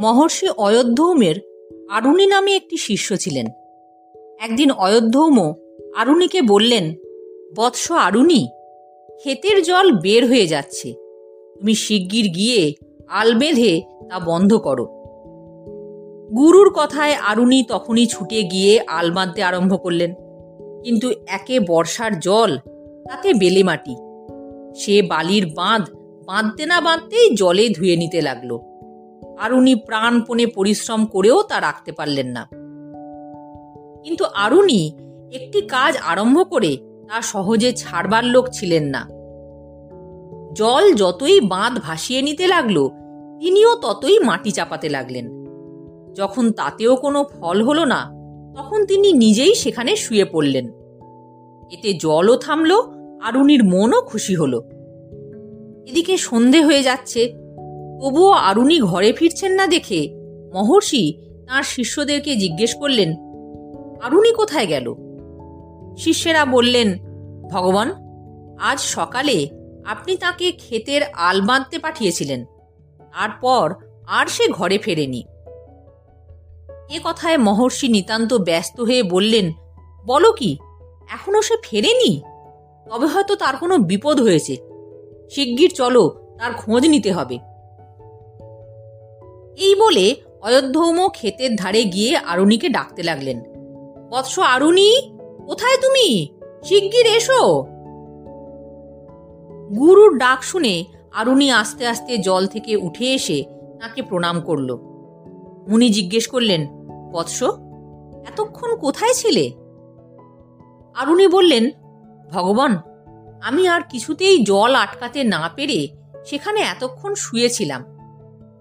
মহর্ষি অয়োধ্যৌমের আরুণী নামে একটি শিষ্য ছিলেন। একদিন অয়োধ্যৌম আরুণীকে বললেন, বৎস আরুণী, ক্ষেতের জল বের হয়ে যাচ্ছে। তুমি শিগগির গিয়ে আল বেঁধে তা বন্ধ করো। গুরুর কথায় আরুণী তখনই ছুটে গিয়ে আল বাঁধতে আরম্ভ করলেন। কিন্তু একে বর্ষার জল, তাতে বেলে মাটি। সে বালির বাঁধ বাঁধতে না বাঁধতেই জলে ধুয়ে নিতে লাগল। আরুণী প্রাণপণে পরিশ্রম করেও তা রাখতে পারলেন না। কিন্তু আরুণী একটি কাজ আরম্ভ করে তা সহজে ছাড়বার লোক ছিলেন না। জল যতই বাঁধ ভাসিয়ে নিতে লাগল, তিনিও ততই মাটি চাপাতে লাগলেন। যখন তাতেও কোনো ফল হলো না, তখন তিনি নিজেই সেখানে শুয়ে পড়লেন। এতে জলও থামল, আরুণীর মনও খুশি হলো। এদিকে সন্ধে হয়ে যাচ্ছে তবুও আরুণী ঘরে ফিরছেন না দেখে মহর্ষি তার শিষ্যদেরকে জিজ্ঞেস করলেন আরুণী কোথায় গেল? শিষ্যেরা বললেন, ভগবান, আজ সকালে আপনি তাকে ক্ষেতের আল বাঁধতে পাঠিয়েছিলেন। তারপর আর সে ঘরে ফেরেনি। এ কথায় মহর্ষি নিতান্ত ব্যস্ত হয়ে বললেন, বলো কি, এখনও সে ফেরেনি? তবে হয়তো তার কোনো বিপদ হয়েছে। শিগগির চলো, তার খোঁজ নিতে হবে। এই বলে অযোধ্যৌম ক্ষেতের ধারে গিয়ে আরুণীকে ডাকতে লাগলেন। বৎস আরুণী, কোথায় তুমি? শিগগির এসো। গুরুর ডাক শুনে আরুণী আস্তে আস্তে জল থেকে উঠে এসে তাকে প্রণাম করল। মুনি জিজ্ঞেস করলেন, বৎস, এতক্ষণ কোথায় ছিলে? আরুণী বললেন, ভগবান, আমি আর কিছুতেই জল আটকাতে না পেরে সেখানে এতক্ষণ শুয়েছিলাম।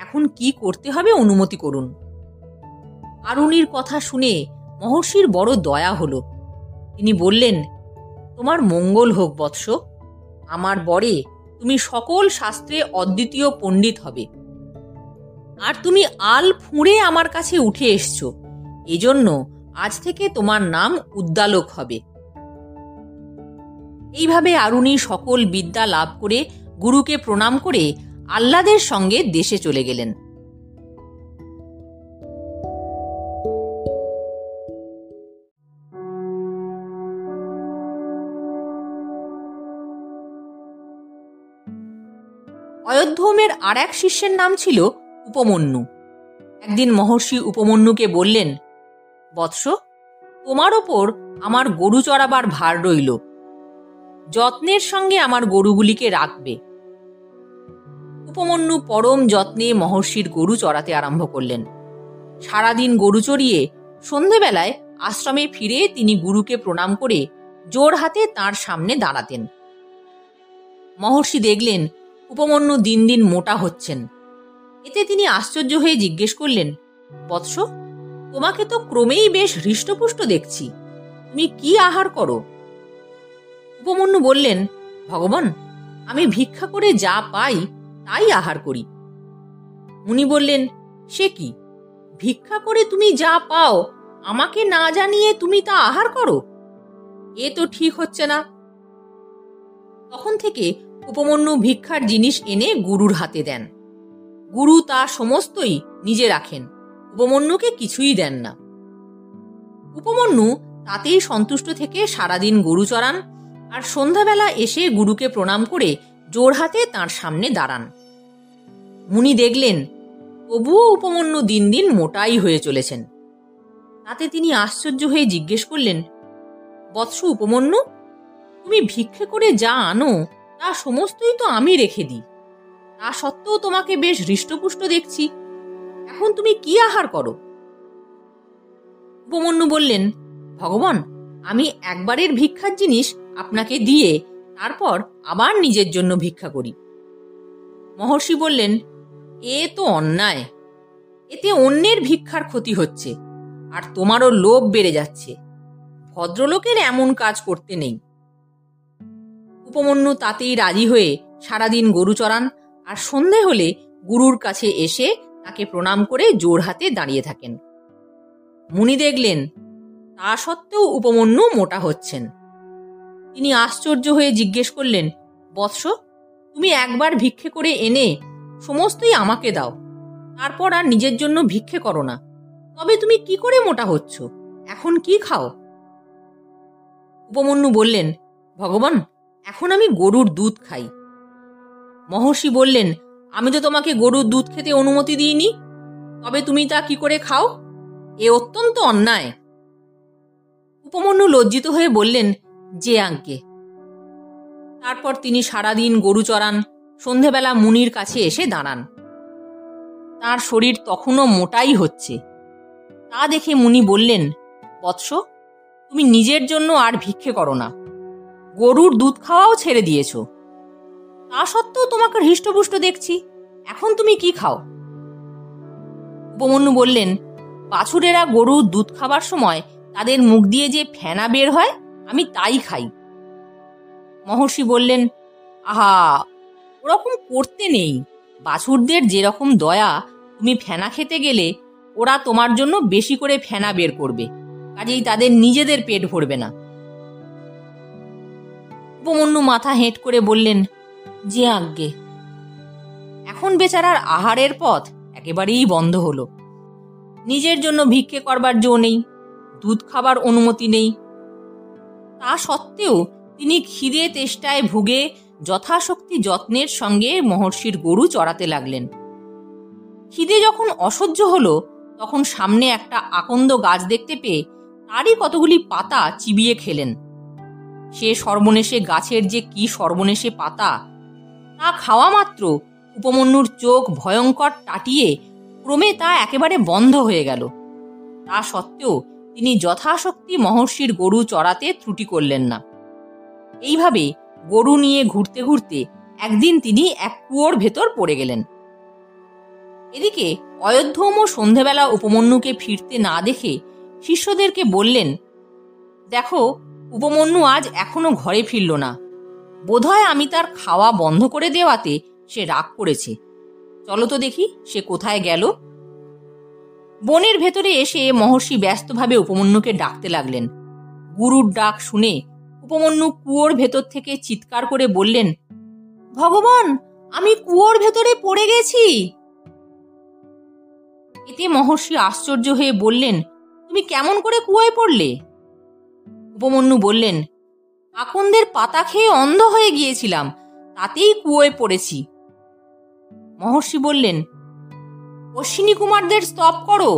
এখন কি করতে হবে অনুমতি করুন। আরুণীর কথা শুনে মহর্ষির বড় দয়া হল। তিনি বললেন, তোমার মঙ্গল হোক বৎস। আমার বরে তুমি সকল শাস্ত্রে অদ্বিতীয় পণ্ডিত হবে। আর তুমি আল ফুঁড়ে আমার কাছে উঠে এসছো। এজন্য আজ থেকে তোমার নাম উদ্দালক হবে। এইভাবে আরুণী সকল বিদ্যা লাভ করে গুরুকে প্রণাম করে আহ্লাদের সঙ্গে দেশে চলে গেলেন। অয়োধ্যমের আর এক শিষ্যের নাম ছিল উপমন্যু। একদিন মহর্ষি উপমন্যুকে বললেন, বৎস, তোমার ওপর আমার গরু চড়াবার ভার রইল। যত্নের সঙ্গে আমার গরুগুলিকে রাখবে। উপমন্যু পরম যত্নে মহর্ষির গরু চড়াতে আরম্ভ করলেন। সারাদিন গরু চড়িয়ে সন্ধেবেলায় আশ্রমে ফিরে তিনি গুরুকে প্রণাম করে জোর হাতে তার সামনে দাঁড়াতেন। মহর্ষি দেখলেন, উপমন্যু দিন দিন মোটা হচ্ছেন। এতে তিনি আশ্চর্য হয়ে জিজ্ঞেস করলেন, বৎস, তোমাকে তো ক্রমেই বেশ হৃষ্টপুষ্ট দেখছি। তুমি কি আহার করো? উপমন্যু বললেন, ভগবান, আমি ভিক্ষা করে যা পাই তাই আহার করি। মুনি বললেন, সে কি? ভিক্ষা করে তুমি যা পাও, আমাকে না জানিয়ে তুমি তা আহার করো? এ তো ঠিক হচ্ছে না। তখন থেকে উপমন্যু ভিক্ষার জিনিস এনে গুরুর হাতে দেন। গুরু তা সমস্তই নিজে রাখেন, উপমন্যুকে কিছুই দেন না। উপমন্যু তাতেই সন্তুষ্ট থেকে সারাদিন গরু চড়ান, আর সন্ধ্যাবেলা এসে গুরুকে প্রণাম করে জোর হাতে তাঁর সামনে দাঁড়ান। মুনি দেখলেন, তবুও উপমন্যু দিন দিন মোটাই হয়ে চলেছেন। তাতে তিনি আশ্চর্য হয়ে জিজ্ঞেস করলেন, বৎস উপমন্যু, তুমি ভিক্ষে করে যা আনো, তা সমস্তই তো আমি রেখে দিই। তা সত্ত্বেও তোমাকে বেশ হৃষ্টপুষ্ট দেখছি। এখন তুমি কি আহার করো? উপমন্যু বললেন, ভগবান, আমি একবারের ভিক্ষার জিনিস আপনাকে দিয়ে তারপর আবার নিজের জন্য ভিক্ষা করি। মহর্ষি বললেন, এ তো অন্যায়। এতে অন্যের ভিক্ষার ক্ষতি হচ্ছে, আর তোমারও লোভ বেড়ে যাচ্ছে। ভদ্রলোকের এমন কাজ করতে নেই। উপমন্যু তাতেই রাজি হয়ে সারাদিন গরু চড়ান আর সন্ধে হলে গুরুর কাছে এসে তাকে প্রণাম করে জোর হাতে দাঁড়িয়ে থাকেন। মুনি দেখলেন, তা সত্ত্বেও উপমন্যু মোটা হচ্ছেন। তিনি আশ্চর্য হয়ে জিজ্ঞেস করলেন, বৎস, তুমি একবার ভিক্ষে করে এনে সমস্তই আমাকে দাও। তারপর আর নিজের জন্য ভিক্ষে করো না। তবে তুমি কি করে মোটা হচ্ছ? এখন কি খাও? উপমন্যু বললেন, ভগবান, এখন আমি গরুর দুধ খাই। মহর্ষি বললেন, আমি তো তোমাকে গরুর দুধ খেতে অনুমতি দিইনি। তবে তুমি তা কি করে খাও? এ অত্যন্ত অন্যায়। উপমন্যু লজ্জিত হয়ে বললেন যে আঙ্কে। তারপর তিনি সারাদিন গরু চড়ান সন্ধেবেলা মুনির কাছে এসে দাঁড়ান। তার শরীর তখনও মোটাই হচ্ছে। তা দেখে মুনি বললেন, বৎস, তুমি নিজের জন্য আর ভিক্ষে করো না। গরুর দুধ খাওয়াও ছেড়ে দিয়েছ। তা সত্ত্বেও তোমাকে হৃষ্টপুষ্ট দেখছি। এখন তুমি কি খাও? উপমন্যু বললেন, বাছুরেরা গরুর দুধ খাবার সময় তাদের মুখ দিয়ে যে ফেনা বের হয় আমি তাই খাই। মহর্ষি বললেন, আহা, ওরকম করতে নেই। বাছুরদের যেরকম দয়া, তুমি ফেনা খেতে গেলে ওরা তোমার জন্য বেশি করে ফেনা বের করবে। কাজেই তাদের নিজেদের পেট ভরবে না। উপমন্যু মাথা হেঁট করে বললেন, যে আজ্ঞে, এখন বেচারার আহারের পথ একেবারেই বন্ধ হলো। নিজের জন্য ভিক্ষে করবার জো নেই, দুধ খাবার অনুমতি নেই তা সত্ত্বেও তিনি খিদে তেষ্টায় ভুগে যথাশক্তি যত্নের সঙ্গে মহর্ষির গরু চড়াতে লাগলেন। খিদে যখন অসহ্য হলো, তখন সামনে একটা আকন্দ গাছ দেখতে পেয়ে তারই কতগুলি পাতা চিবিয়ে খেলেন। সে সর্বনেশে গাছের যে কি সর্বনেশে পাতা, তা খাওয়া মাত্র উপমন্যুর চোখ ভয়ঙ্কর টাটিয়ে ক্রমে তা একেবারে বন্ধ হয়ে গেল। তা সত্ত্বেও তিনি যথাশক্তি মহর্ষির গরু চড়াতে ত্রুটি করলেন না। এইভাবে গরু নিয়ে ঘুরতে ঘুরতে একদিন তিনি এক কুয়োর ভেতর পড়ে গেলেন। এদিকে অযোধ্যম সন্ধেবেলা উপমন্যুকে ফিরতে না দেখে শিষ্যদেরকে বললেন, দেখো, উপমন্যু আজ এখনও ঘরে ফিরল না। বোধহয় আমি তার খাওয়া বন্ধ করে দেওয়াতে সে রাগ করেছে। চলো তো দেখি সে কোথায় গেল। বনের ভেতরে এসে মহর্ষি ব্যস্তভাবে উপমন্যুকে ডাকতে লাগলেন। গুরুর ডাক শুনে উপমন্যু কুয়োর ভেতর থেকে চিৎকার করে বললেন, ভগবান, আমি কুয়োর ভেতরে পড়ে গেছি! এতে মহর্ষি আশ্চর্য হয়ে বললেন, তুমি কেমন করে কুয়োয় পড়লে? উপমন্যু বললেন, আকন্দের পাতা খেয়ে অন্ধ হয়ে গিয়েছিলাম, তাতেই কুয়োয় পড়েছি। মহর্ষি বললেন অশ্বিনী কুমারদের স্তব করো,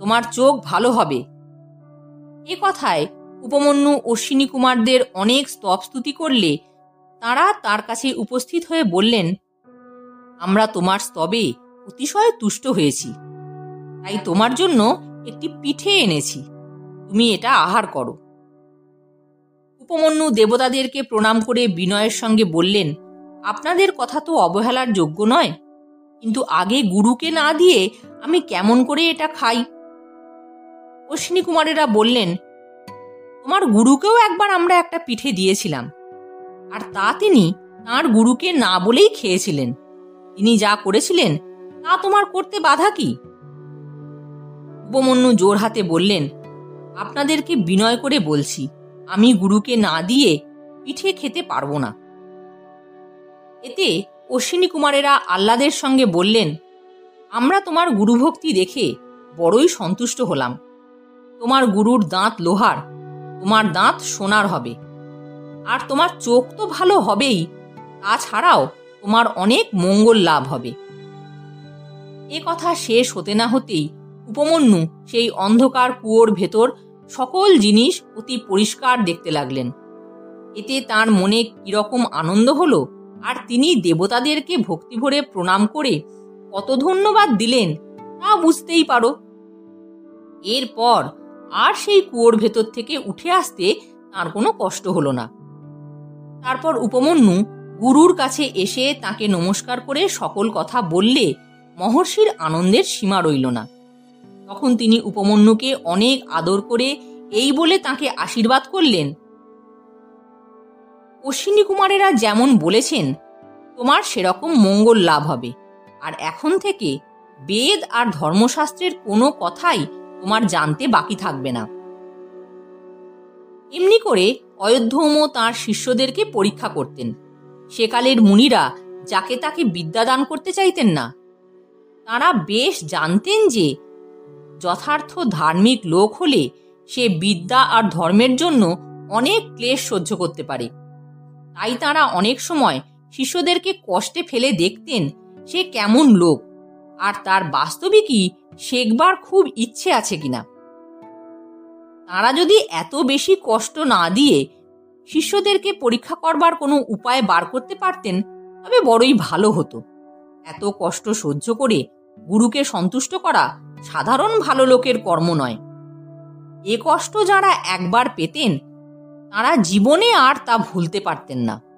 তোমার চোখ ভালো হবে। এ কথায় উপমন্যু অশ্বিনী কুমারদের অনেক স্তব স্তুতি করলে তারা তার কাছে উপস্থিত হয়ে বললেন, আমরা তোমার স্তবে অতিশয় তুষ্ট হয়েছি। তাই তোমার জন্য একটি পিঠে এনেছি। তুমি এটা আহার করো। উপমন্যু দেবতাদেরকে প্রণাম করে বিনয়ের সঙ্গে বললেন, আপনাদের কথা তো অবহেলার যোগ্য নয়। কিন্তু আগে গুরুকে না দিয়ে আমি কেমন করে এটা খাই? অশ্বিনী কুমারেরা বললেন, তোমার গুরুকেও একবার আমরা একটা পিঠে দিয়েছিলাম, আর তা তিনি তাঁর গুরুকে না বলেই খেয়েছিলেন। তিনি যা করেছিলেন, তা তোমার করতে বাধা কি? উপমন্যু জোর হাতে বললেন, আপনাদেরকে বিনয় করে বলছি, আমি গুরুকে না দিয়ে পিঠে খেতে পারব না। এতে অশ্বিনী কুমারেরা আহ্লাদের সঙ্গে বললেন, আমরা তোমার গুরুভক্তি দেখে বড়ই সন্তুষ্ট হলাম। তোমার গুরুর দাঁত লোহার, তোমার দাঁত সোনার হবে। আর তোমার চোখ তো ভালো হবেই, তাছাড়াও তোমার অনেক মঙ্গল লাভ হবে। এ কথা শেষ হতে না হতেই উপমন্যু সেই অন্ধকার কুয়োর ভেতর সকল জিনিস অতি পরিষ্কার দেখতে লাগলেন। এতে তার মনে কীরকম আনন্দ হলো? আর তিনি দেবতাদেরকে ভক্তি ভরে প্রণাম করে কত ধন্যবাদ দিলেন, তা বুঝতেই পারো। এরপর আর সেই কুয়োর ভেতর থেকে উঠে আসতে তার কোনো কষ্ট হলো না। তারপর উপমন্যু গুরুর কাছে এসে তাকে নমস্কার করে সকল কথা বললে মহর্ষির আনন্দের সীমা রইল না। তখন তিনি উপমন্যুকে অনেক আদর করে এই বলে তাকে আশীর্বাদ করলেন অশ্বিনী কুমারেরা যেমন বলেছেন, তোমার সেরকম মঙ্গল লাভ হবে। আর এখন থেকে বেদ আর ধর্মশাস্ত্রের কোনো কথাই তোমার জানতে বাকি থাকবে না। এমনি করে অযোধ্যম তাঁর শিষ্যদেরকে পরীক্ষা করতেন। সেকালের মুনিরা যাকে তাকে বিদ্যা দান করতে চাইতেন না। তাঁরা বেশ জানতেন যে যথার্থ ধার্মিক লোক হলে সে বিদ্যা আর ধর্মের জন্য অনেক ক্লেশ সহ্য করতে পারে। তাই তারা অনেক সময় শিষ্যদেরকে কষ্টে ফেলে দেখতেন সে কেমন লোক। আর তার বাস্তবিকই শেখবার খুব ইচ্ছে আছে কিনা। তারা যদি এত বেশি কষ্ট না দিয়ে শিষ্যদেরকে পরীক্ষা করবার কোনো উপায় বার করতে পারতেন, তবে বড়ই ভালো হতো। এত কষ্ট সহ্য করে গুরুকে সন্তুষ্ট করা সাধারণ ভালো লোকের কর্ম নয়। এ কষ্ট যারা একবার পেতেন তারা জীবনে আর তা ভুলতে পারতেন না।